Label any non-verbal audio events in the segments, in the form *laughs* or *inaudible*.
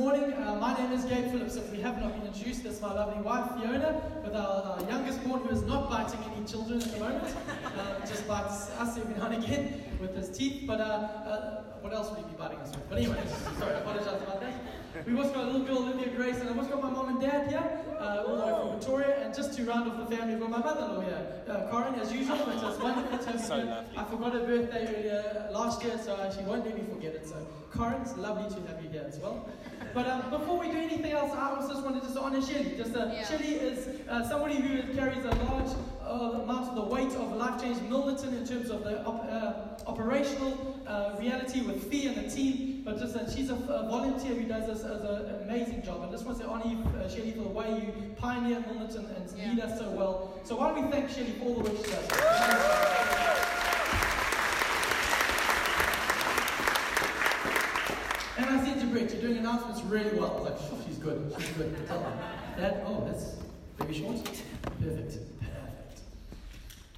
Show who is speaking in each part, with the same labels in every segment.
Speaker 1: morning. Uh, my name is Gabe Phillips. If we have not been introduced, this is my lovely wife Fiona, with our, our youngest born who is not biting any children at the moment. *laughs* Uh, just bites us every now and again with his teeth. But uh, uh, what else would he be biting us with? But anyway, *laughs* sorry, I apologize about that. We've also got a little girl, Olivia Grace, and I've also got my mom and dad here, uh, all the way from Victoria. And just to round off the family, we've got my mother-in-law here, uh, Corin, as usual. But it's wonderful to have
Speaker 2: So
Speaker 1: you
Speaker 2: lovely.
Speaker 1: I forgot her birthday earlier last year, so she won't let me forget it. So, Corin, it's lovely to have you here as well. But um, before we do anything else, I also just wanted to just honor Shelly. Just uh,
Speaker 3: Yeah.
Speaker 1: Shelly is uh, somebody who carries a large uh, amount of the weight of Life Change Milnerton in terms of the op- uh, operational uh, reality with Fee and the team. But just uh, she's a, a volunteer who does this as an amazing job. And just want to honor you, uh, Shelly, for the way you pioneer Milnerton and
Speaker 3: Yeah.
Speaker 1: lead us so well. So why don't we thank Shelly for all the work she does? *laughs* And I said to Brett, you're doing announcements really well. I was like, "Phew, she's good, she's good. Dad, oh, that's very short. Perfect, perfect.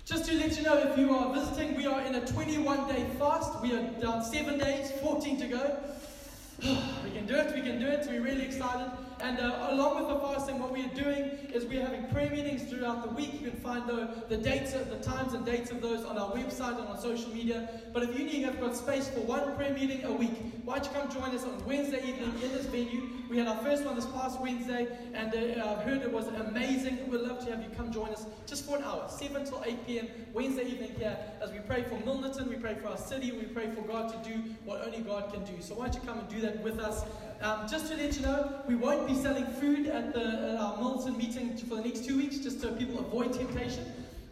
Speaker 1: Just to let you know, if you are visiting, we are in a 21 day fast. We are down seven days, 14 to go. *sighs* We can do it, we can do it. We're really excited. And uh, along with the fasting, what we are doing is we are having prayer meetings throughout the week. You can find the, the dates, the times and dates of those on our website and on social media. But if you need, have got space for one prayer meeting a week, why don't you come join us on Wednesday evening in this venue? We had our first one this past Wednesday, and uh, I've heard it was amazing. We'd love to have you come join us just for an hour, 7 till 8 p.m. Wednesday evening here, as we pray for Milnerton, we pray for our city, we pray for God to do what only God can do. So why don't you come and do that with us? Um, just to let you know, we won't be selling food at, the, at our Milnerton meeting for the next two weeks, just so people avoid temptation.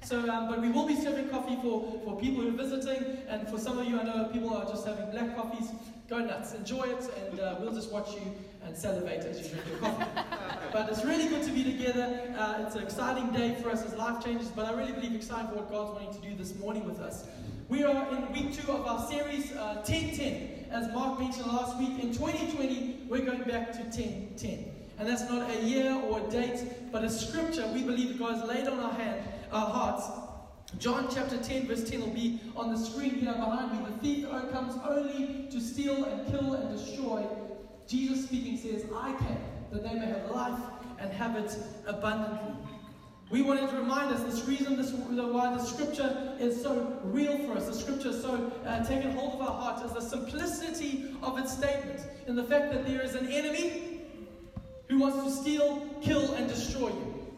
Speaker 1: So, um, but we will be serving coffee for, for people who are visiting, and for some of you, I know people are just having black coffees. Go nuts, enjoy it, and uh, we'll just watch you and salivate as you drink your coffee. *laughs* but it's really good to be together. Uh, it's an exciting day for us as life changes, but I really believe excited for what God's wanting to do this morning with us. We are in week two of our series uh, 1010. As Mark mentioned last week, in 2020, we're going back to 1010. And that's not a year or a date, but a scripture we believe God has laid on our hand, our hearts. John chapter 10, verse 10 will be on the screen here behind me. The thief comes only to steal and kill and destroy. Jesus speaking says, I came that they may have life and have it abundantly. We wanted to remind us this reason, this why the scripture is so real for us. The scripture is so uh, taken hold of our hearts, is the simplicity of its statement, in the fact that there is an enemy who wants to steal, kill, and destroy you.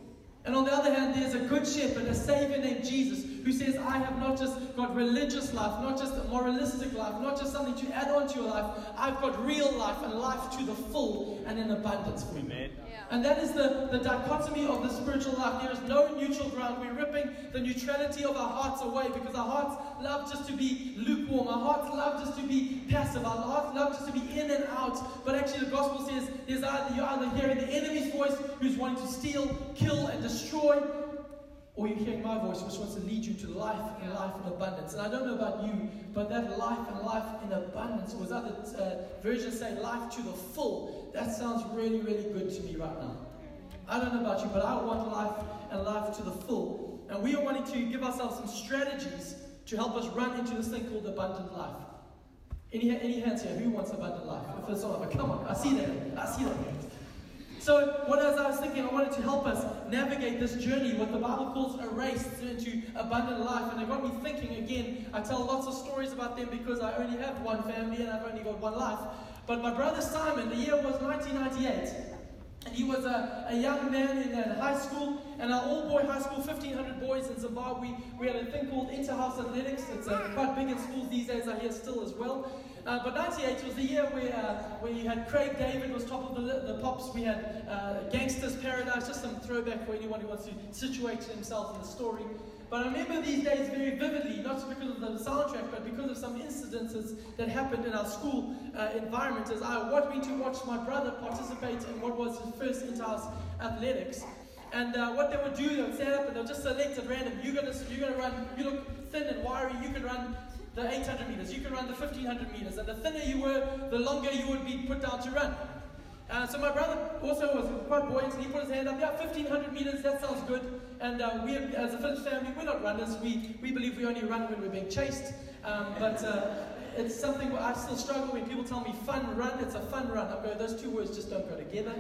Speaker 1: And on the other hand, there's a good shepherd, a savior named Jesus, who says, I have not just got religious life, not just a moralistic life, not just something to add on to your life. I've got real life and life to the full and in abundance for you.
Speaker 2: Amen.
Speaker 1: And that is the, the dichotomy of the spiritual life. There is no neutral ground. We're ripping the neutrality of our hearts away because our hearts love just to be lukewarm. Our hearts love just to be passive. Our hearts love just to be in and out. But actually, the gospel says there's either you're either hearing the enemy's voice who's wanting to steal, kill, and destroy, or you're hearing my voice which wants to lead you to life and life in abundance. And I don't know about you, but that life and life in abundance, or as other uh, versions say, life to the full, that sounds really, really good to me right now. I don't know about you, but I want life and life to the full. And we are wanting to give ourselves some strategies to help us run into this thing called abundant life. Any, any hands here? Who wants abundant life? If it's not, come on, I see that. I see that. So, what as I was thinking, I wanted to help us navigate this journey, what the Bible calls a race into abundant life. And it got me thinking again. I tell lots of stories about them because I only have one family and I've only got one life. But my brother Simon, the year was 1998. And he was a, a young man in uh, high school, and our all boy high school, 1,500 boys in Zimbabwe. We had a thing called Interhouse Athletics. It's uh, quite big in schools these days, I hear still as well. Uh, but 98 was the year where, uh, you had Craig David was top of the, the pops. We had uh, Gangsta's Paradise, just some throwback for anyone who wants to situate himself in the story. But I remember these days very vividly, not because of the soundtrack, but because of some incidences that happened in our school uh, environment as I wanted to watch my brother participate in what was his first inter-house athletics. And uh, what they would do, they would stand up and they'll just select at random. You're gonna, you're gonna run. You look thin and wiry. You can run the 800 meters. You can run the 1500 meters. And the thinner you were, the longer you would be put down to run. Uh, so my brother also was quite buoyant, and he put his hand up. Yeah, 1500 meters. That sounds good. And uh, we, as a Finnish family, we're not runners. We we believe we only run when we're being chased. Um, but uh, it's something I still struggle when people tell me fun run. It's a fun run. I go, those two words just don't go together.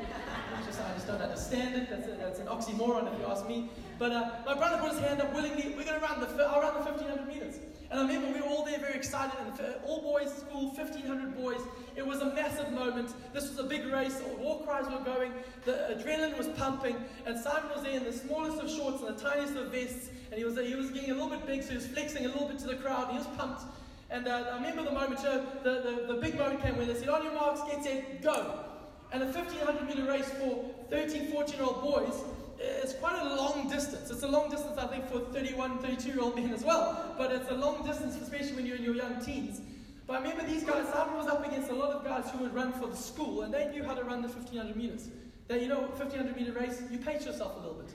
Speaker 1: Just, I just don't understand it. That's, a, that's an oxymoron if you ask me. But uh, my brother put his hand up willingly. We're going to run the, I'll run the 1500 meters. And I remember we were all there very excited. And all boys school, 1500 boys. It was a massive moment. This was a big race. War cries were going. The adrenaline was pumping. And Simon was there in the smallest of shorts and the tiniest of vests. And he was, he was getting a little bit big, so he was flexing a little bit to the crowd. He was pumped. And uh, I remember the moment, uh, the, the big moment came when they said, on your marks, get set, go. And a 1500 meter race for 13, 14 year old boys it's quite a long distance. It's a long distance, I think, for 31, 32 year old men as well. But it's a long distance, especially when you're in your young teens. But I remember these guys, Simon was up against a lot of guys who would run for the school, and they knew how to run the 1500 meters. That, you know, 1500 meter race, you pace yourself a little bit.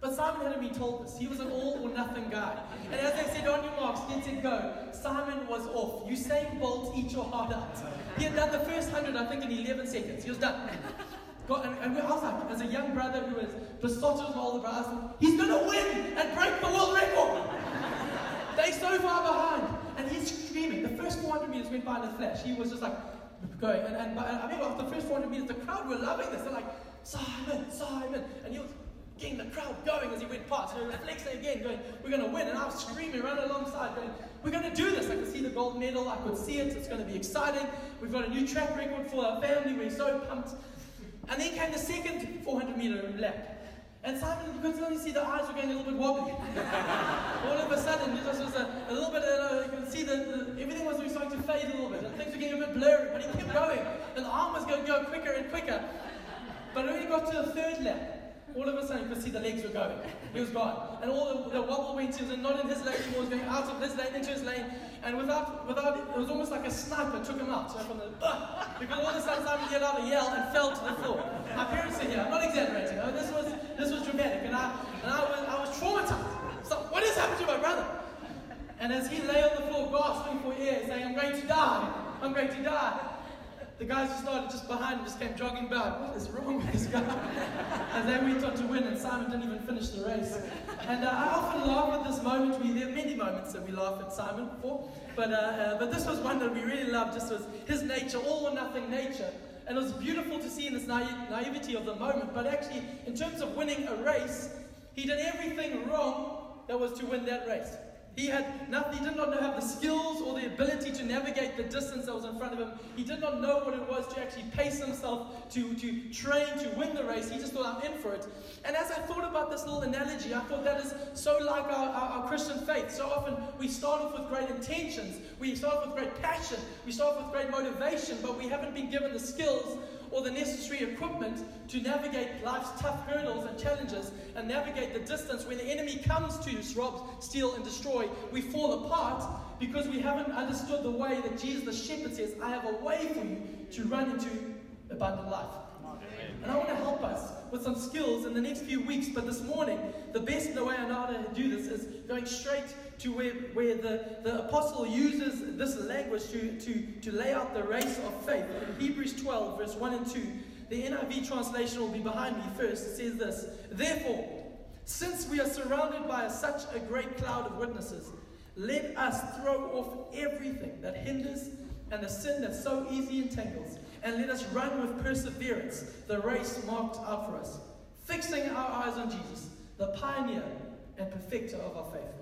Speaker 1: But Simon hadn't been told this. He was an all or nothing guy. And as they said, on your marks, get set, go, Simon was off. You Usain Bolt, eat your heart out. He had done the first 100, I think, in 11 seconds. He was done. God, and, and I was like, as a young brother who was besotted with my older brother, he's going to win and break the world record. *laughs* They're so far behind. And he's screaming. The first 400 meters went by in a flash. He was just like going. And, and, and I remember after the first 400 meters, the crowd were loving this. They're like, Simon, Simon. And he was getting the crowd going as he went past. And flexing again, going, we're going to win. And I was screaming, running alongside, going, we're going to do this. I could see the gold medal. I could see it. It's going to be exciting. We've got a new track record for our family. We're so pumped. And then came the second 400 meter lap. And Simon, you could only see the eyes were getting a little bit wobbly. *laughs* All of a sudden, it was a, a little bit, uh, you can see that everything was starting to fade a little bit. And things were getting a bit blurry, but he kept going. And the arm was going to go quicker and quicker. But when he got to the third lap, all of a sudden you could see the legs were going. He was gone. And all the, the wobble went, he was not in his lane anymore, he was going out of his lane into his lane. And without, without it was almost like a sniper took him out. So from the, uh, because all of a sudden Simon yelled out a yell and fell to the floor. My parents are here, I'm not exaggerating. Oh, this, was, this was dramatic. And I, and I, was, I was traumatized. So, what has happened to my brother? And as he lay on the floor gasping for air, saying, I'm going to die, I'm going to die, the guys who started just behind him just came jogging back. What is wrong with this guy? *laughs* and they went on to win, and Simon didn't even finish the race. And uh, I often laugh at this moment. We, there are many moments that we laugh at Simon for, but, uh, uh, but this was one that we really loved. Just was his nature, all or nothing nature. And it was beautiful to see in this naive, naivety of the moment. But actually, in terms of winning a race, he did everything wrong that was to win that race. He had nothing, he did not have the skills or the ability to navigate the distance that was in front of him. He did not know what it was to actually pace himself, to, to train, to win the race. He just thought, I'm in for it. And as I thought about this little analogy, I thought that is so like our, our, our Christian faith. So often we start off with great intentions, we start off with great passion, we start off with great motivation, but we haven't been given the skills or the necessary equipment to navigate life's tough hurdles and challenges and navigate the distance when the enemy comes to rob, steal, and destroy. We fall apart because we haven't understood the way that Jesus the shepherd says, I have a way for you to run into abundant life. And I want to help us with some skills in the next few weeks. But this morning, the best way I know how to do this is going straight to where, where the, the apostle uses this language to, to, to lay out the race of faith. In Hebrews 12, verse 1 and 2, the NIV translation will be behind me first. It says this Therefore, since we are surrounded by such a great cloud of witnesses, let us throw off everything that hinders and the sin that so easily entangles, and let us run with perseverance the race marked out for us, fixing our eyes on Jesus, the pioneer and perfecter of our faith.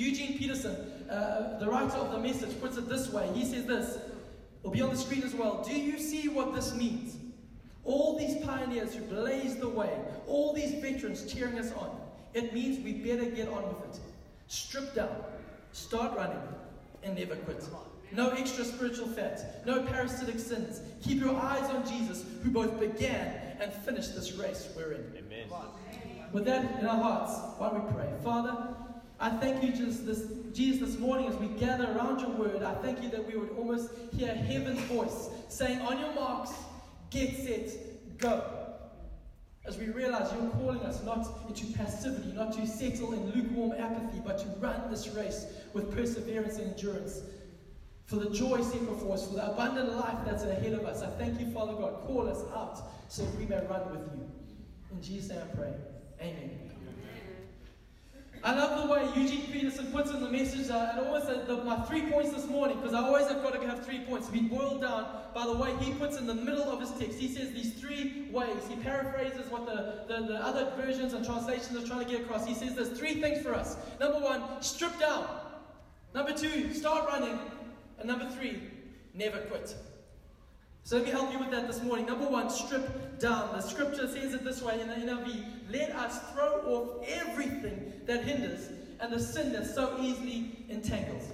Speaker 1: Eugene Peterson, uh, the writer of the message, puts it this way. He says this, it'll be on the screen as well. Do you see what this means? All these pioneers who blazed the way, all these veterans cheering us on. It means we better get on with it. Strip down, start running, and never quit. No extra spiritual fat, no parasitic sins. Keep your eyes on Jesus, who both began and finished this race we're in. Amen. With that in our hearts, why don't we pray? Father, I thank you, just this, Jesus, this morning as we gather around your word. I thank you that we would almost hear heaven's voice saying, On your marks, get set, go. As we realize you're calling us not into passivity, not to settle in lukewarm apathy, but to run this race with perseverance and endurance. For the joy set before us, for the abundant life that's ahead of us. I thank you, Father God. Call us out so we may run with you. In Jesus' name I pray. Amen. I love the way Eugene Peterson puts in the message, uh, and always uh, the, my three points this morning, because I always have got to have three points to be boiled down by the way he puts in the middle of his text. He says these three ways. He paraphrases what the, the, the other versions and translations are trying to get across. He says there's three things for us. Number one, strip down. Number two, start running. And number three, never quit. So let me help you with that this morning. Number one, strip down. The scripture says it this way in the NIV let us throw off everything that hinders and the sin that so easily entangles.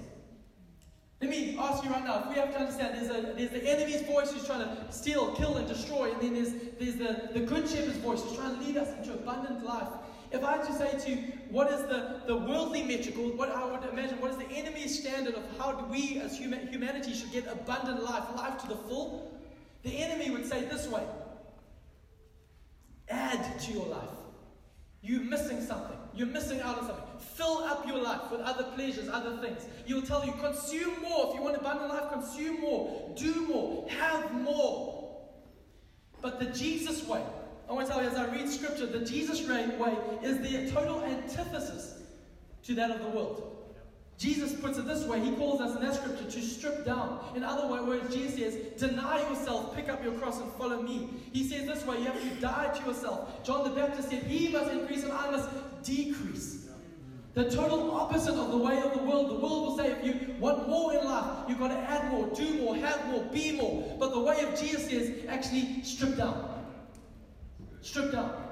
Speaker 1: Let me ask you right now, if we have to understand, there's, a, there's the enemy's voice who's trying to steal, kill, and destroy, and then there's, there's the, the good shepherd's voice who's trying to lead us into abundant life. If I had to say to you, what is the, the worldly metric, or what I would imagine, what is the enemy's standard of how we as human, humanity should get abundant life, life to the full, the enemy would say this way add to your life. You're missing something. You're missing out on something. Fill up your life with other pleasures, other things. He'll tell you, consume more. If you want abundant life, consume more. Do more. Have more. But the Jesus way, I want to tell you as I read scripture, the Jesus way is the total antithesis to that of the world. Jesus puts it this way. He calls us in that scripture to strip down. In other words, Jesus says, deny yourself, pick up your cross, and follow me. He says this way, you have to die to yourself. John the Baptist said, He must increase and I must decrease. The total opposite of the way of the world. The world will say, if you want more in life, you've got to add more, do more, have more, be more. But the way of Jesus is actually strip down. Strip down.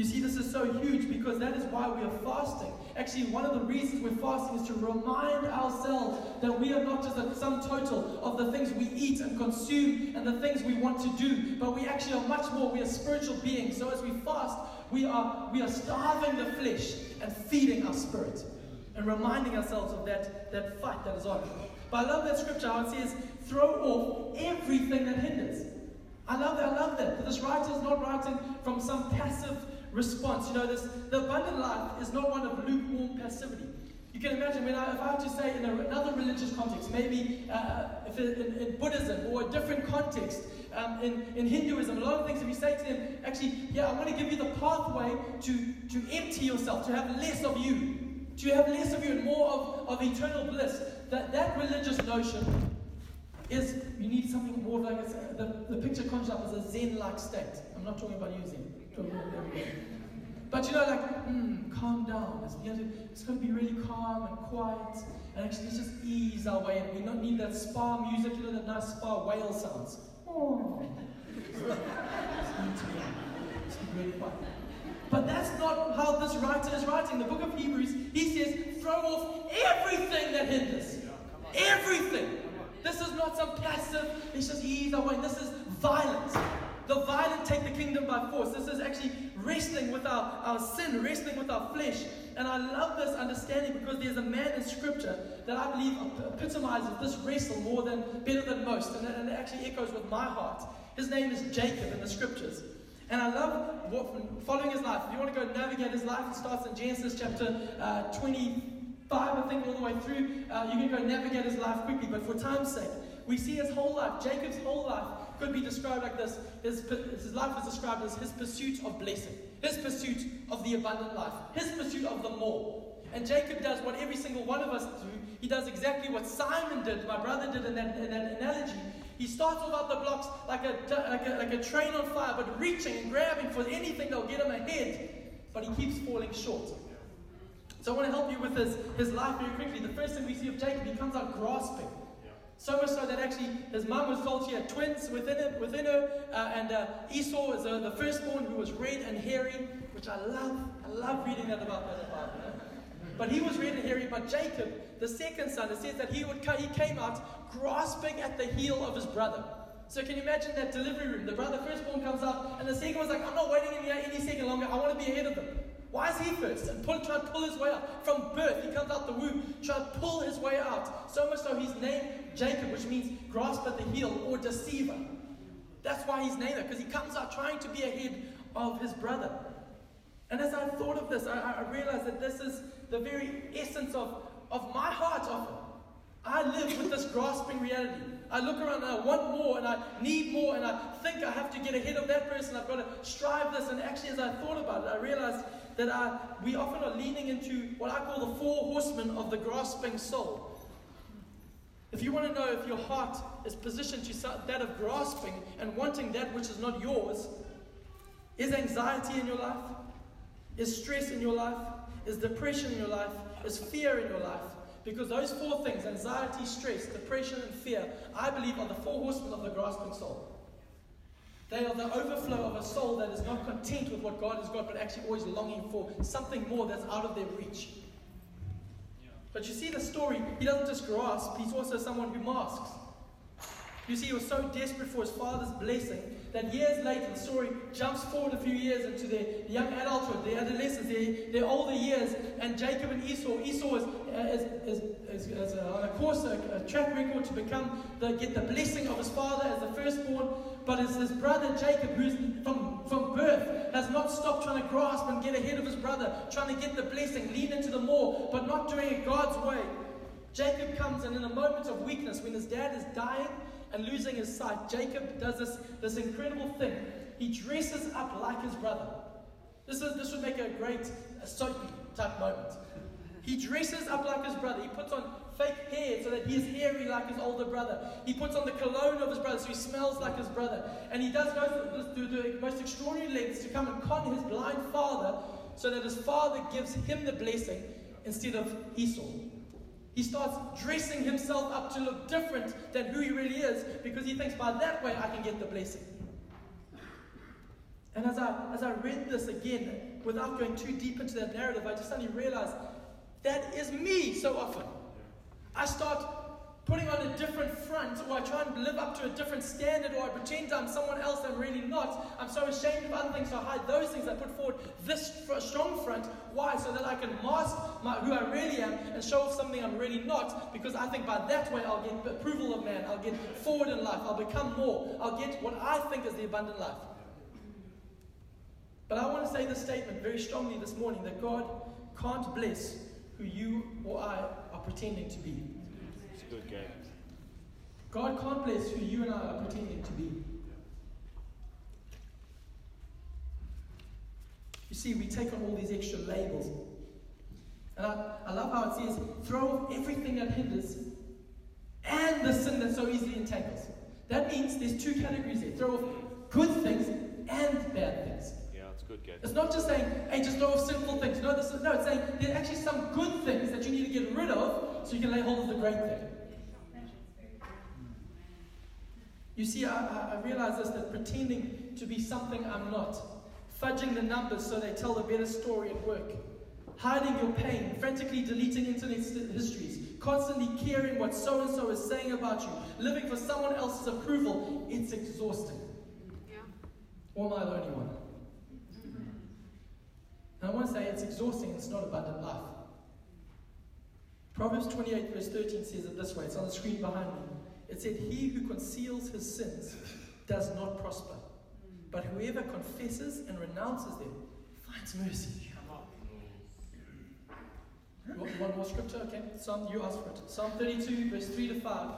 Speaker 1: You see, this is so huge because that is why we are fasting. Actually, one of the reasons we're fasting is to remind ourselves that we are not just a sum total of the things we eat and consume and the things we want to do, but we actually are much more. We are spiritual beings. So as we fast, we are, we are starving the flesh and feeding our spirit and reminding ourselves of that, that fight that is on. But I love that scripture how it says, throw off everything that hinders. I love that. I love that. This writer is not writing from some passive response. You know, this the abundant life is not one of lukewarm passivity. You can imagine when I, if I have to say in another religious context, maybe uh, if in, in, Buddhism or a different context, um, in, in Hinduism, a lot of things, if you say to them, actually, yeah, I want to give you the pathway to, to empty yourself, to have less of you, to have less of you and more of, of eternal bliss, that, that religious notion is you need something more like a, the, the picture conjures up as a Zen like state. I'm not talking about using. But you know, like, mm, calm down. It's, you know, it's going to be really calm and quiet. And actually, let's just ease our way. We don't need that spa music, you know, that nice spa whale sounds. Oh. really quiet. But that's not how this writer is writing. The book of Hebrews, he says, throw off everything that hinders. Everything. This is not some passive, it's just ease our way. This is violence. The violent take the kingdom by force. This is actually wrestling with our, our sin, wrestling with our flesh. And I love this understanding because there's a man in Scripture that I believe epitomizes this wrestle more than better than most, and, and it actually echoes with my heart. His name is Jacob in the Scriptures. And I love what, following his life. If you want to go navigate his life, it starts in Genesis chapter uh, 25, I think, all the way through. Uh, you can go navigate his life quickly, but for time's sake, we see his whole life, Jacob's whole life, could be described like this. His, his life is described as his pursuit of blessing, his pursuit of the abundant life, his pursuit of the more. And Jacob does what every single one of us do. He does exactly what Simon did, my brother did in that, in that analogy. He starts off out the blocks like a, like, a, like a train on fire, but reaching and grabbing for anything that'll get him ahead. But he keeps falling short. So I want to help you with his, his life very quickly. The first thing we see of Jacob, he comes out grasping. So much so that actually his mum was told she had twins within, it, within her, uh, and uh, Esau is uh, the firstborn who was red and hairy, which I love. I love reading that about that in Bible. But he was red and hairy. But Jacob, the second son, it says that he would he came out grasping at the heel of his brother. So can you imagine that delivery room? The brother firstborn comes up, and the second one's like, "I'm not waiting any, any second longer. I want to be ahead of them." Why is he first? And pull, try to pull his way out. From birth, he comes out the womb, try to pull his way out. So much so he's named Jacob, which means grasp at the heel or deceiver. That's why he's named that, because he comes out trying to be ahead of his brother. And as I thought of this, I, I realized that this is the very essence of, of my heart often. I live with this grasping reality. I look around and I want more and I need more and I think I have to get ahead of that person. I've got to strive this. And actually, as I thought about it, I realized that I, we often are leaning into what I call the four horsemen of the grasping soul. If you want to know if your heart is positioned to that of grasping and wanting that which is not yours, is anxiety in your life? Is stress in your life? Is depression in your life? Is fear in your life? Because those four things anxiety, stress, depression, and fear I believe are the four horsemen of the grasping soul. They are the overflow of a soul that is not content with what God has got, but actually always longing for something more that's out of their reach. But you see the story, he doesn't just grasp, he's also someone who masks. You see, he was so desperate for his father's blessing that years later, the story jumps forward a few years into their young adulthood, their adolescence, their, their older years, and Jacob and Esau. Esau is, is, is, is, is on a course, a, a, track record to become the, get the blessing of his father as the firstborn, but it's his brother Jacob, who's from, from birth, has not stopped trying to grasp and get ahead of his brother, trying to get the blessing, lean into the more, but not doing it God's way. Jacob comes, and in a moment of weakness, when his dad is dying, and losing his sight, Jacob does this, this incredible thing. He dresses up like his brother. This, is, this would make a great a soapy type moment. He dresses up like his brother. He puts on fake hair so that he's hairy like his older brother. He puts on the cologne of his brother so he smells like his brother. And he does go to the most extraordinary lengths to come and con his blind father so that his father gives him the blessing instead of Esau. He starts dressing himself up to look different than who he really is because he thinks by that way I can get the blessing. And as I, as I read this again, without going too deep into that narrative, I just suddenly realized that is me so often. I start putting on a different front, or I try and live up to a different standard, or I pretend I'm someone else I'm really not. I'm so ashamed of other things, so I hide those things. I put forward this strong front. Why? So that I can mask my, who I really am and show off something I'm really not, because I think by that way I'll get approval of man, I'll get forward in life, I'll become more, I'll get what I think is the abundant life. But I want to say this statement very strongly this morning that God can't bless who you or I pretending to be
Speaker 2: good Gabe.
Speaker 1: God can't bless who you and I are pretending to be. You see, we take on all these extra labels. And I, I love how it says, throw off everything that hinders and the sin that so easily entangles. That means there's two categories there. Throw off good things and bad things.
Speaker 2: Yeah, it's good, Gabe.
Speaker 1: It's not just saying, hey, just throw off sinful things. No, this is, no, it's saying there's actually some good things that you need to get rid of so you can lay hold of the great thing. You see, I, I realize this that pretending to be something I'm not, fudging the numbers so they tell a better story at work, hiding your pain, frantically deleting internet histories, constantly caring what so and so is saying about you, living for someone else's approval, it's exhausting. Yeah. Or am I the only one? And I want to say it's exhausting, it's not abundant life. Proverbs 28, verse 13 says it this way it's on the screen behind me. It said, He who conceals his sins does not prosper, but whoever confesses and renounces them finds mercy. One more scripture, okay? Psalm, you asked for it. Psalm 32, verse 3 to 5.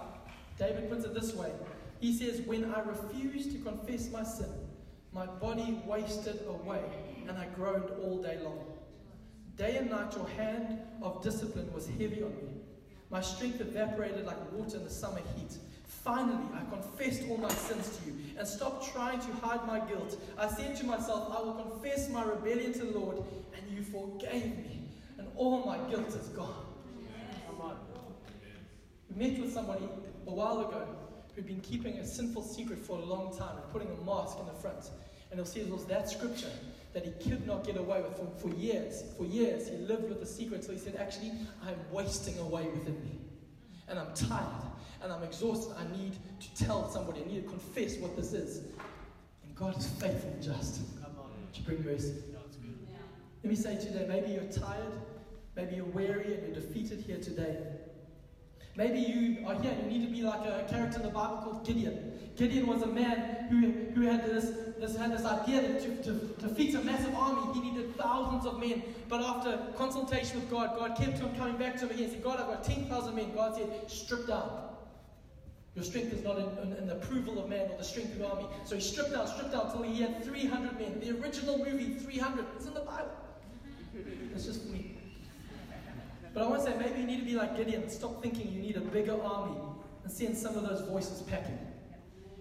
Speaker 1: David puts it this way He says, When I refuse to confess my sin, my body wasted away, and I groaned all day long. Day and night, your hand of discipline was heavy on me. My strength evaporated like water in the summer heat. Finally, I confessed all my sins to you and stopped trying to hide my guilt. I said to myself, I will confess my rebellion to the Lord, and you forgave me, and all my guilt is gone. We met with somebody a while ago who'd been keeping a sinful secret for a long time and putting a mask in the front. And he'll see it was that scripture that he could not get away with for, for years. For years, he lived with the secret until he said, Actually, I'm wasting away within me. And I'm tired and I'm exhausted. I need to tell somebody, I need to confess what this is. And God is faithful and just Come on. to bring mercy. No, yeah. Let me say today maybe you're tired, maybe you're weary and you're defeated here today. Maybe you oh, are here, you need to be like a character in the Bible called Gideon. Gideon was a man who, who had, this, this, had this idea that to, to, to defeat a massive army, he needed thousands of men. But after consultation with God, God kept him coming back to him again. He said, God, I've got 10,000 men. God said, strip down. Your strength is not in, in, in, the approval of man or the strength of the army. So he stripped down, stripped down until he had 300 men. The original movie, 300, it's in the Bible. It's just me. But I want to say maybe you need to be like Gideon. Stop thinking you need a bigger army and send some of those voices packing.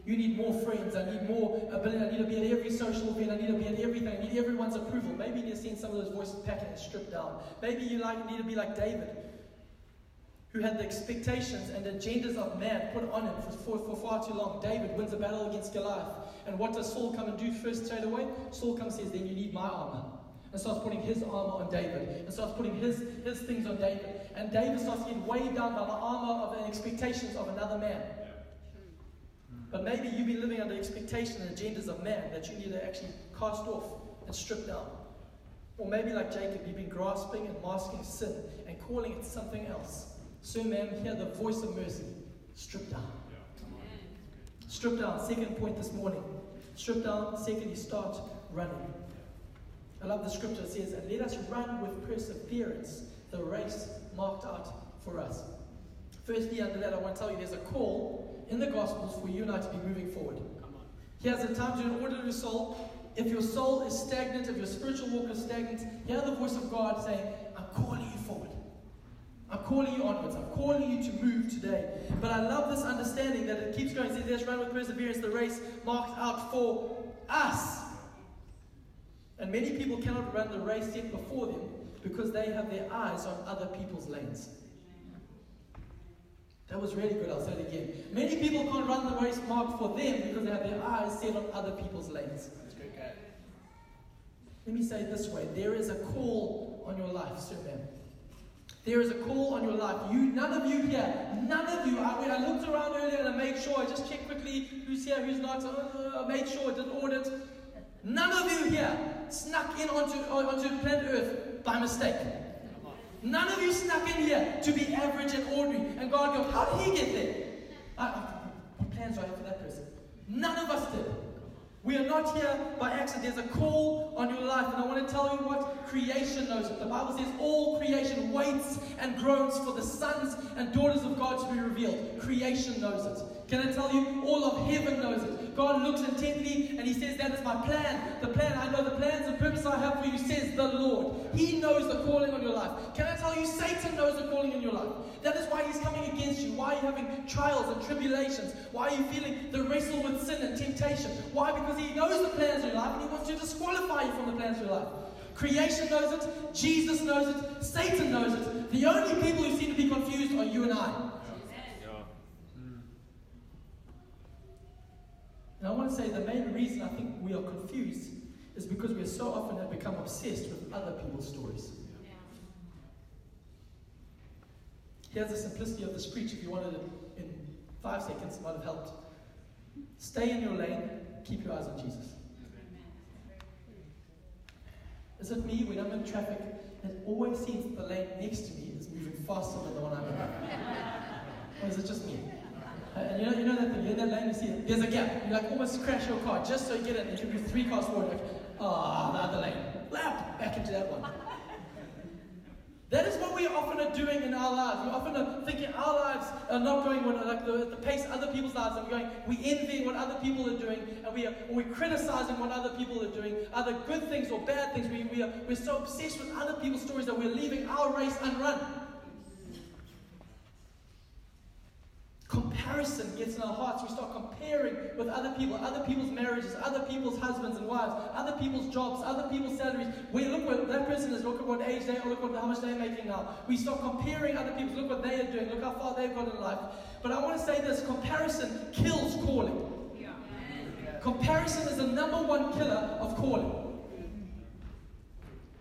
Speaker 1: You need more friends. I need more ability. I need to be at every social event. I need to be at everything. I need everyone's approval. Maybe you need to send some of those voices packing and stripped down. Maybe you like need to be like David, who had the expectations and agendas of man put on him for, for, for far too long. David wins a battle against Goliath. And what does Saul come and do first straight away? Saul comes and says, Then you need my armor and starts putting his armor on David and starts putting his, his things on David. And David starts getting weighed down by the armor of the expectations of another man. But maybe you've been living under expectations and agendas of man that you need to actually cast off and strip down. Or maybe like Jacob, you've been grasping and masking sin and calling it something else. So, man, hear the voice of mercy. Strip down. Strip down. Second point this morning. Strip down. Secondly, start running. I love the scripture. Says, And let us run with perseverance the race marked out for us. Firstly, under that, I want to tell you there's a call in the Gospels for you and I to be moving forward. Here's a time to, order to soul, if your soul is stagnant, if your spiritual walk is stagnant, hear the voice of God saying, I'm calling you forward. I'm calling you onwards. I'm calling you to move today. But I love this understanding that it keeps going. It says, Let's run with perseverance the race marked out for us. And many people cannot run the race yet before them because they have their eyes on other people's lanes. That was really good. I'll say it again. Many people can't run the race marked for them because they have their eyes set on other people's lanes. Let me say it this way there is a call on your life, sir, ma'am. There is a call on your life. You, none of you here, none of you. I, I looked around earlier and I made sure. I just checked quickly who's here, who's not. Uh, I made sure I did audit. None of you here snuck in onto, onto planet Earth by mistake. None of you snuck in here to be average and ordinary. And God goes, How did he get there? I, what plans do I have for that person? None of us did. We are not here by accident. There's a call on your life. And I want to tell you what creation knows. The Bible says all creation waits and groans for the sons and daughters of God to be revealed. Creation knows it. Can I tell you? All of heaven knows it. God looks intently and He says, That is my plan. The plan, I know the plans and purpose I have for you, says the Lord. He knows the calling on your life. Can I tell you? Satan knows the calling in your life. That is why he's coming against you. Why are you having trials and tribulations? Why are you feeling the wrestle with sin and temptation? Why? Because he knows the plans of your life and he wants to disqualify you from the plans of your life. Creation knows it, Jesus knows it, Satan knows it. The only people who seem to be confused are you and I. And I want to say the main reason I think we are confused is because we so often have become obsessed with other people's stories. Here's the simplicity of this preach. If you wanted it in five seconds, it might have helped. Stay in your lane, keep your eyes on Jesus. Is it me when I'm in traffic? It always seems that the lane next to me is moving faster than the one I'm in. or is it just me? And you know, you know that thing, you're in that lane, you see it, there's a gap. You like almost crash your car just so you get. It should be three cars forward. Like, ah, oh, the other lane. Lap, back into that one. That is what we often are doing in our lives. We often are are not going like the, the pace other people's lives are going. We envy what other people are doing, and we are we're criticizing what other people are doing, either good things or bad things. We, we are, we're so obsessed with other people's stories that we're leaving our race unrun. Comparison gets in our hearts. We start comparing with other people, other people's marriages, other people's husbands and wives, other people's jobs, other people's salaries. We look what that person is, look at what age they are, look at how much they're making now. We start comparing other people, look what they are doing, look how far they've got in life. But I want to say this comparison kills calling. Comparison is the number one killer of calling.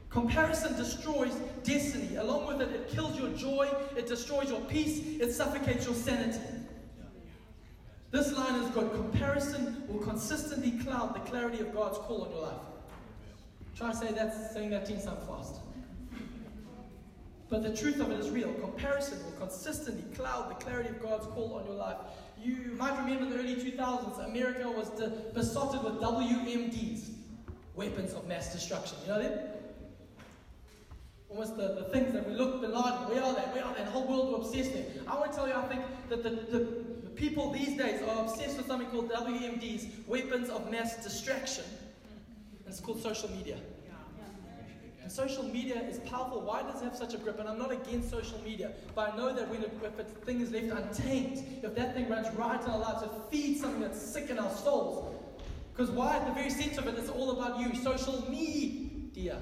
Speaker 1: Comparison destroys destiny. Along with it, it kills your joy, it destroys your peace, it suffocates your sanity. This line is good. Comparison will consistently cloud the clarity of God's call on your life. Try to say that, saying that team sound fast. But the truth of it is real. Comparison will consistently cloud the clarity of God's call on your life. You might remember the early 2000s, America was besotted with WMDs, weapons of mass destruction. You know that? Almost the, the things that we look, Bin Laden, where are they? Where are they? The whole world were obsessed with. I want to tell you, I think that the, the people these days are obsessed with something called WMDs, weapons of mass distraction. And it's called social media. And social media is powerful. Why does it have such a grip? And I'm not against social media, but I know that when it, if a thing is left untamed, if that thing runs right in our lives, it feeds something that's sick in our souls. Because why? At the very center of it, it's all about you. Social media.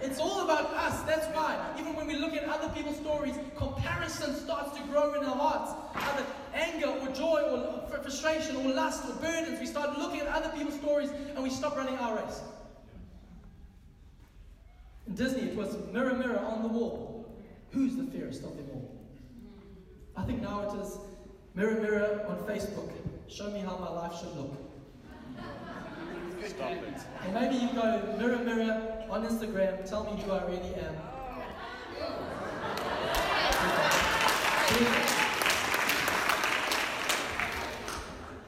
Speaker 1: It's all about us. That's why. Even when we look at other people's stories, comparison starts to grow in our hearts. Either anger or joy or frustration or lust or burdens. We start looking at other people's stories and we stop running our race. In Disney, it was mirror, mirror on the wall. Who's the fairest of them all? I think now it is mirror, mirror on Facebook. Show me how my life should look.
Speaker 2: Stop it.
Speaker 1: Or maybe you go mirror, mirror on Instagram, tell me who I really am.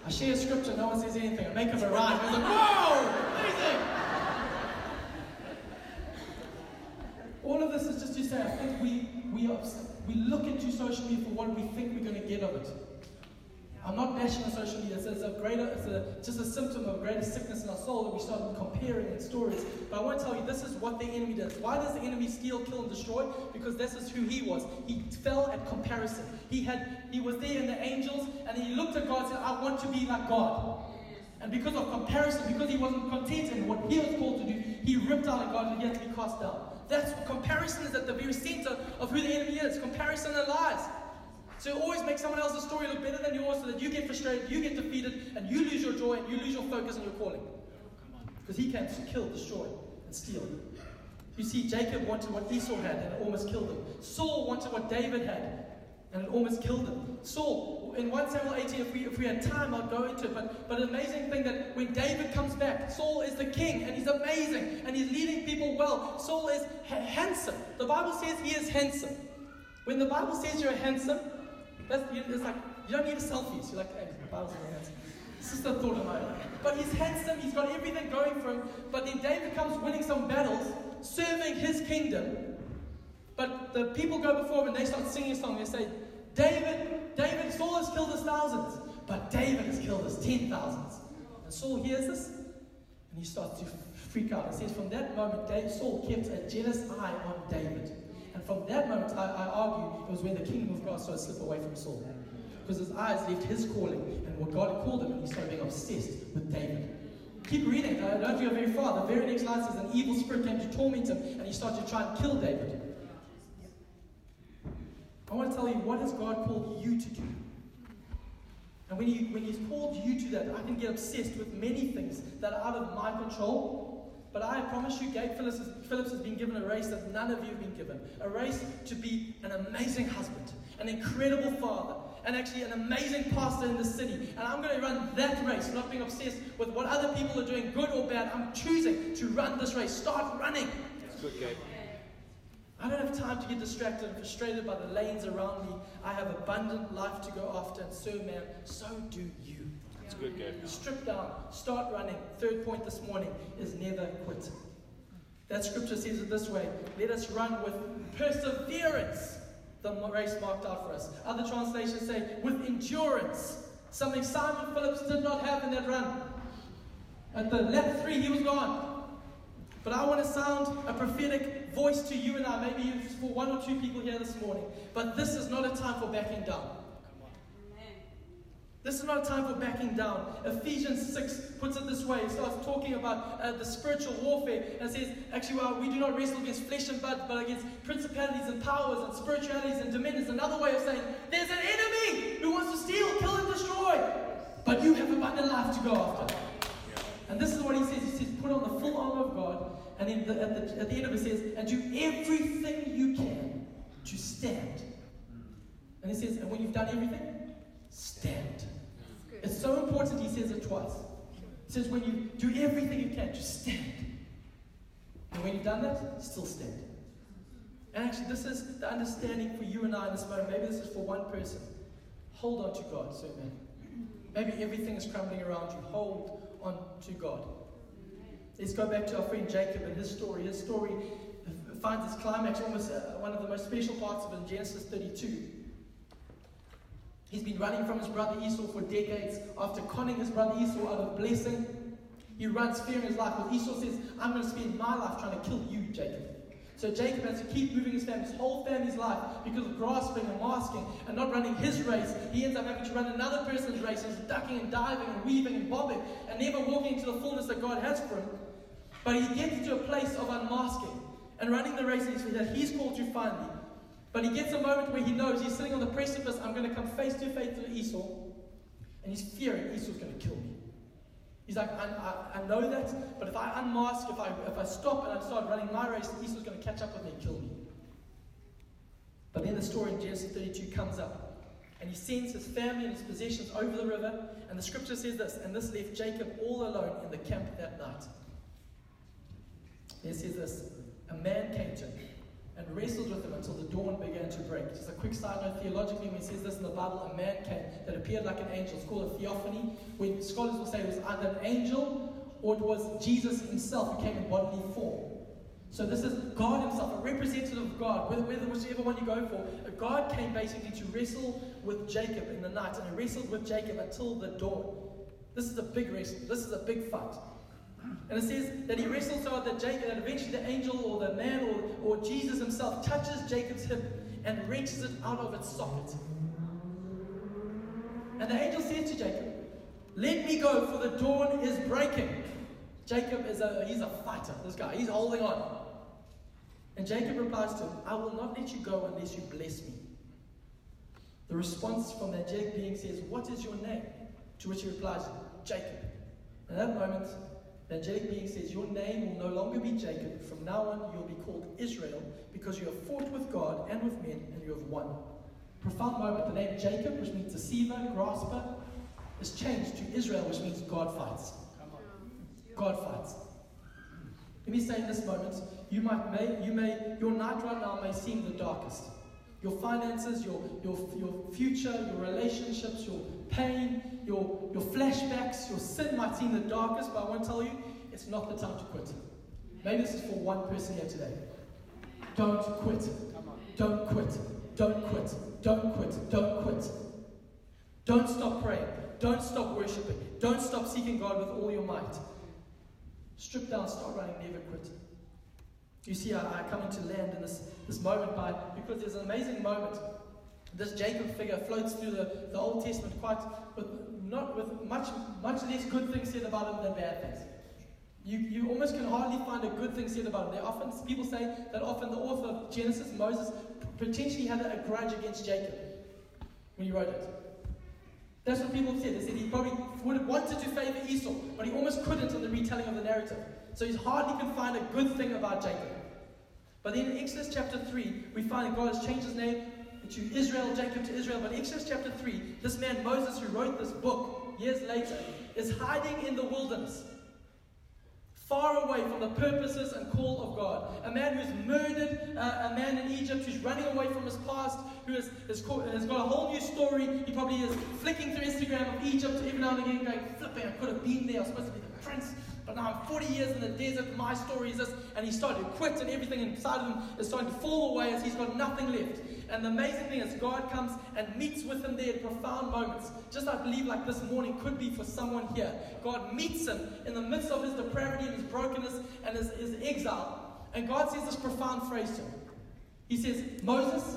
Speaker 1: I share scripture, no one says anything. I make up a. It's like, whoa! Amazing! All of this is just to say, I think we, we, we look into social media for what we think we're going to get of it. I'm not bashing on social media. It's, a greater, it's a, just a symptom of greater sickness in our soul that we start comparing in stories. But I want to tell you, this is what the enemy does. Why does the enemy steal, kill, and destroy? Because this is who he was. He fell at comparison. He had, he was there in the angels, and he looked at God and said, "I want to be like God." And because of comparison, because he wasn't content in what he was called to do, he ripped out at God and he had to be cast down. That's comparison is at the very center of who the enemy is. Comparison and lies. So always make someone else's story look better than yours so that you get frustrated, you get defeated, and you lose your joy and you lose your focus and your calling. Because he came to kill, destroy, and steal. You see, Jacob wanted what Esau had and it almost killed him. Saul wanted what David had and it almost killed him. Saul, in 1 Samuel 18, if we, if we had time, I'd go into it. But, but an amazing thing that when David comes back, Saul is the king and he's amazing and he's leading people well. Saul is ha- handsome. The Bible says he is handsome. When the Bible says you're handsome, that's, it's like, you don't need a selfie. So you're like, hey, Bible's very handsome. It's just a thought. But he's handsome, he's got everything going for him. But then David comes winning some battles, serving his kingdom. But the people go before him and they start singing a song. They say, David, David, Saul has killed his thousands, but David has killed his ten thousands. And Saul hears this and he starts to freak out. It says, from that moment, Saul kept a jealous eye on David. And from that moment, I, I argue, it was when the kingdom of God started to slip away from Saul. Because his eyes left his calling and what God called him, and he started being obsessed with David. Keep reading. I don't go very far. The very next line says, An evil spirit came to torment him, and he started to try and kill David. I want to tell you, what has God called you to do? And when, he, when He's called you to that, I can get obsessed with many things that are out of my control. But I promise you, Gabe Phillips has, Phillips has been given a race that none of you have been given. A race to be an amazing husband, an incredible father, and actually an amazing pastor in the city. And I'm going to run that race, not being obsessed with what other people are doing, good or bad. I'm choosing to run this race. Start running.
Speaker 2: It's good, Gabe.
Speaker 1: I don't have time to get distracted and frustrated by the lanes around me. I have abundant life to go after, and so, man, so do you.
Speaker 2: Good, Gabe.
Speaker 1: Strip down, start running. Third point this morning is never quit. That scripture says it this way let us run with perseverance the race marked out for us. Other translations say with endurance, something Simon Phillips did not have in that run. At the lap three, he was gone. But I want to sound a prophetic voice to you and I, maybe for one or two people here this morning. But this is not a time for backing down. This is not a time for backing down. Ephesians 6 puts it this way. It starts talking about uh, the spiritual warfare and says, actually, well, we do not wrestle against flesh and blood, but against principalities and powers and spiritualities and dominions. Another way of saying, there's an enemy who wants to steal, kill, and destroy. But you have abundant life to go after. And this is what he says. He says, put on the full armor of God. And in the, at, the, at the end of it says, and do everything you can to stand. And he says, and when you've done everything, stand. It's so important he says it twice. He says, when you do everything you can, just stand. And when you've done that, still stand. And actually, this is the understanding for you and I in this moment. Maybe this is for one person. Hold on to God, so man. Maybe everything is crumbling around you. Hold on to God. Let's go back to our friend Jacob and his story. His story finds its climax, almost uh, one of the most special parts of it in Genesis 32. He's been running from his brother Esau for decades after conning his brother Esau out of blessing. he runs fearing his life. Well, Esau says, I'm going to spend my life trying to kill you, Jacob. So Jacob has to keep moving his family, his whole family's life, because of grasping and masking and not running his race. He ends up having to run another person's race. He's ducking and diving and weaving and bobbing and never walking into the fullness that God has for him. But he gets to a place of unmasking and running the race that he's called to finally. But he gets a moment where he knows he's sitting on the precipice, I'm going to come face to face with Esau. And he's fearing Esau's going to kill me. He's like, I, I, I, know that, but if I unmask, if I, if I stop and I start running my race, Esau's going to catch up with me and kill me. But then the story in Genesis 32 comes up, and he sends his family and his possessions over the river, and the scripture says this, and this left Jacob all alone in the camp that night. It says this, a man came to him and wrestled with him until the dawn began to break. Just a quick side note theologically, when it says this in the Bible, a man came that appeared like an angel. It's called a theophany, when scholars will say it was either an angel or it was Jesus himself who came in bodily form. So this is God himself, a representative of God, whether, whether whichever one you go for. God came basically to wrestle with Jacob in the night, and he wrestled with Jacob until the dawn. This is a big wrestle. This is a big fight. And it says that he wrestles hard that Jacob, that eventually the angel or the man or, or Jesus himself touches Jacob's hip and wrenches it out of its socket. And the angel says to Jacob, Let me go, for the dawn is breaking. Jacob is a he's a fighter, this guy. He's holding on. And Jacob replies to him, I will not let you go unless you bless me. The response from the angelic being says, What is your name? To which he replies, Jacob. In that moment, the angelic being says, Your name will no longer be Jacob. From now on, you'll be called Israel because you have fought with God and with men and you have won. Profound moment. The name Jacob, which means deceiver, grasper, is changed to Israel, which means God fights. God fights. Let me say in this moment, you might may, you may your night right now may seem the darkest. Your finances, your, your, your future, your relationships, your pain, your, your flashbacks, your sin might seem the darkest, but I want to tell you, it's not the time to quit. Maybe this is for one person here today. Don't quit. Don't quit. Don't quit. Don't quit. Don't quit. Don't stop praying. Don't stop worshiping. Don't stop seeking God with all your might. Strip down, start running, never quit. You see, I, I come into land in this, this moment by because there's an amazing moment this Jacob figure floats through the, the Old Testament quite with not with much much less good things said about him than bad things. You, you almost can hardly find a good thing said about him. Often people say that often the author of Genesis, Moses, potentially had a, grudge against Jacob when he wrote it. That's what people said. They said he probably would have wanted to favor Esau, but he almost couldn't in the retelling of the narrative. So he hardly can find a good thing about Jacob. But then in Exodus chapter 3, we find that God has changed his name to Israel, Jacob to Israel. But Exodus chapter 3, this man Moses, who wrote this book years later, is hiding in the wilderness, far away from the purposes and call of God. A man who's murdered uh, a man in Egypt, who's running away from his past, who has, has, has got a whole new story. He probably is flicking through Instagram of Egypt every now and again, going, flipping, I could have been there, I was supposed to be the prince. But now I'm 40 years in the desert, my story is this. And he started to quit, and everything inside of him is starting to fall away as he's got nothing left. And the amazing thing is, God comes and meets with him there in profound moments. Just I believe, like this morning, could be for someone here. God meets him in the midst of his depravity and his brokenness and his, his exile. And God says this profound phrase to him. He says, Moses,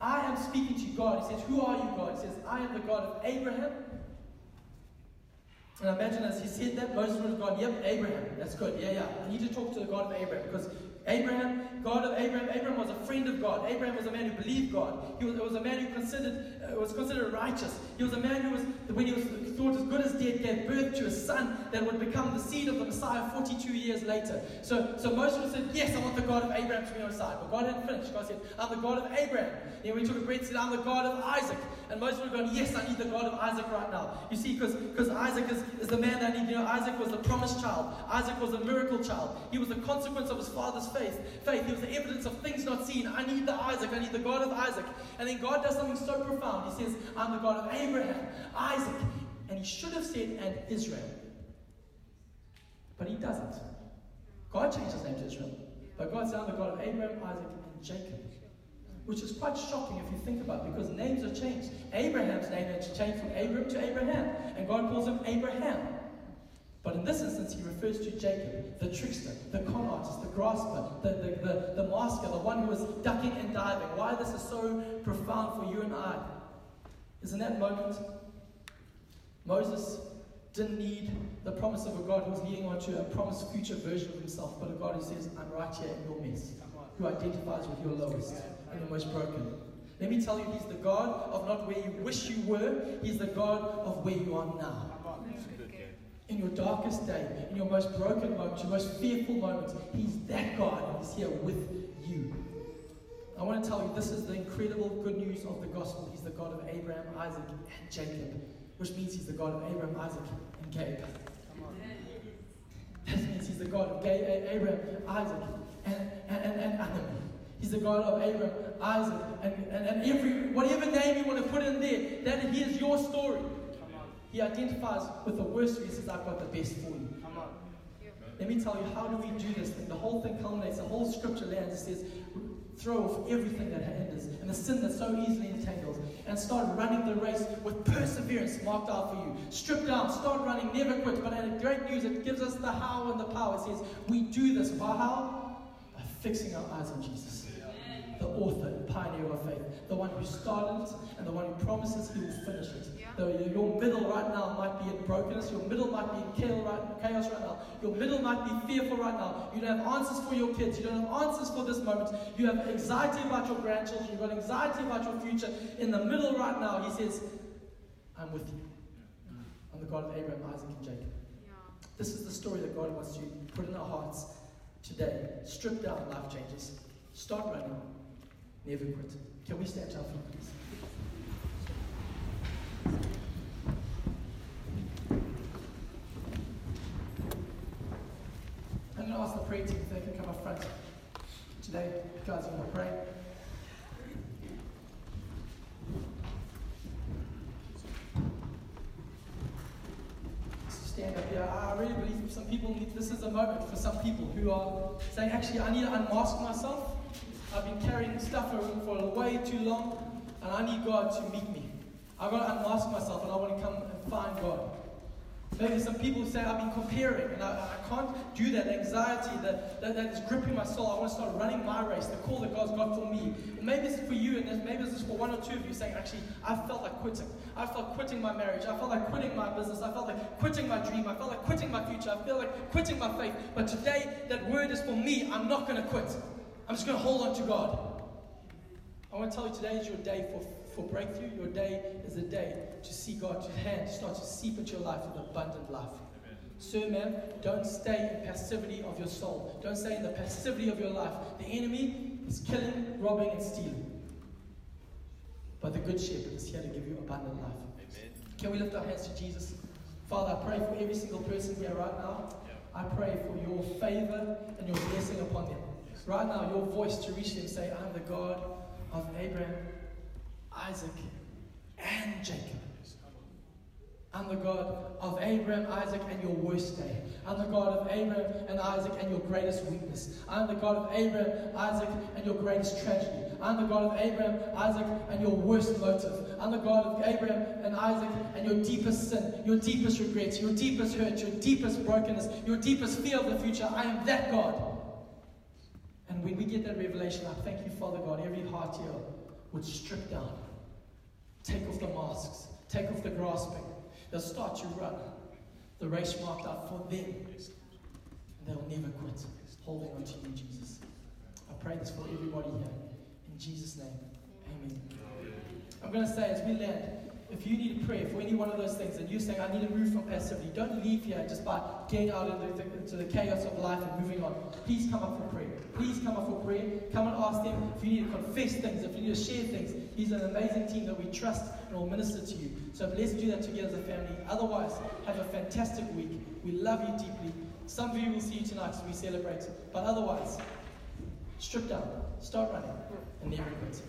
Speaker 1: I am speaking to God. He says, Who are you, God? He says, I am the God of Abraham, and I imagine as he said that, Moses would have gone, Yep, Abraham. That's good. Yeah, yeah. I need to talk to the God of Abraham because Abraham, God of Abraham, Abraham was a friend of God. Abraham was a man who believed God. He was, was a man who considered uh, was considered righteous. He was a man who was, when he was thought as good as dead, gave birth to a son that would become the seed of the Messiah 42 years later. So, so Moses said, Yes, I want the God of Abraham to be on side. But God hadn't finished. God said, I'm the God of Abraham. Then we took a breath, he said, I'm the God of Isaac. And Moses would have gone, Yes, I need the God of Isaac right now. You see, because Isaac is, is the man that I need. You know, Isaac was the promised child. Isaac was a miracle child. He was the consequence of his father's faith. Faith. He was the evidence of things not seen. I need the Isaac. I need the God of Isaac. And then God does something so profound. He says, I'm the God of Abraham, Isaac. Should have said, and Israel. But he doesn't. God changed his name to Israel. But God's I'm the God of Abraham, Isaac, and Jacob. Which is quite shocking if you think about it, because names are changed. Abraham's name has changed from Abram to Abraham. And God calls him Abraham. But in this instance, he refers to Jacob, the trickster, the con artist, the grasper, the, the, the, the masker, the one who was ducking and diving. Why this is so profound for you and I is in that moment, Moses didn't need the promise of a God who was leading on to a promised future version of himself, but a God who says, I'm right here in your mess, who identifies with your lowest and your most broken. Let me tell you, He's the God of not where you wish you were, He's the God of where you are now. In your darkest day, in your most broken moments, your most fearful moments, He's that God and He's here with you. I want to tell you, this is the incredible good news of the gospel. He's the God of Abraham, Isaac, and Jacob, which means He's the God of Abraham, Isaac, and Gabe. That means He's the God of Abraham, Isaac, and, and, and, and Adam. He's the God of Abraham, Isaac, and, and, and every whatever name you want to put in there, that He is your story. He identifies with the worst. He says, I've got the best for you. Let me tell you, how do we do this thing? The whole thing culminates, the whole scripture lands. It says, throw off everything that hinders and the sin that so easily entangles and start running the race with perseverance marked out for you. Strip down, start running, never quit. But in great news, it gives us the how and the power. It says, we do this by how? By fixing our eyes on Jesus the author and pioneer of faith, the one who started it and the one who promises he will finish it. Though your middle right now might be in brokenness, your middle might be in chaos right, now, your middle might be fearful right now. You don't have answers for your kids, you don't have answers for this moment. You have anxiety about your grandchildren, you've got anxiety about your future. In the middle right now, he says, I'm with you. Mm. I'm the God of Abraham, Isaac, and Jacob. This is the story that God wants you to put in our hearts today. Strip down life changes. Start running. Never quit. Can we stand feet, please? I'm going to ask the prayer team if they can come up front today. Are going to pray. stand up here. I really believe some people need, this is a moment for some people who are saying, actually, I need to unmask myself. I've been carrying stuff around for way too long, and I need God to meet me. I've got to unmask myself, and I want to come and find God. Maybe some people say I've been comparing, and I, I can't do that. Anxiety that, that, that is gripping my soul. I want to start running my race, the call that God's got for me. Or maybe this is for you, and maybe this is for one or two of you saying, actually, I felt like quitting. I felt quitting my marriage. I felt like quitting my business. I felt like quitting my dream. I felt like quitting my future. I feel like quitting my faith. But today, that word is for me. I'm not going to quit. I'm just going to hold on to God. I want to tell you today is your day for, for breakthrough. Your day is a day to see God's hand start to seep into your life with abundant life. Sir, man, don't stay in passivity of your soul. Don't stay in the passivity of your life. The enemy is killing, robbing, and stealing. But the good shepherd is here to give you abundant life.
Speaker 2: Amen.
Speaker 1: Can we lift our hands to Jesus? Father, I pray for every single person here right now. I pray for your favor and your blessing upon them. Right now, your voice to reach them say, I'm the God of Abraham, Isaac, and Jacob. I'm the God of Abraham, Isaac, and your worst day. I'm the God of Abraham and Isaac and your greatest weakness. I'm the God of Abraham, Isaac, and your greatest tragedy. I'm the God of Abraham, Isaac, and your worst motive. I'm the God of Abraham and Isaac and your deepest sin, your deepest regrets, your deepest hurt, your deepest brokenness, your deepest fear of the future. I am that God. When we get that revelation, I thank you, Father God, every heart here would strip down, take off the masks, take off the grasping. They'll start to run the race marked out for them. And they'll never quit, holding on to you, Jesus. I pray this for everybody here. In Jesus' name, amen. I'm going to say as we land, if you need a prayer for any one of those things and you're saying, I need to move from passivity, don't leave here just by getting out into the, the chaos of life and moving on. Please come up for prayer. Please come up for prayer. Come and ask them if you need to confess things, if you need to share things. He's an amazing team that we trust and will minister to you. So let's do that together as a family. Otherwise, have a fantastic week. We love you deeply. Some of you will see you tonight as we celebrate. But otherwise, strip down, start running, and never quit.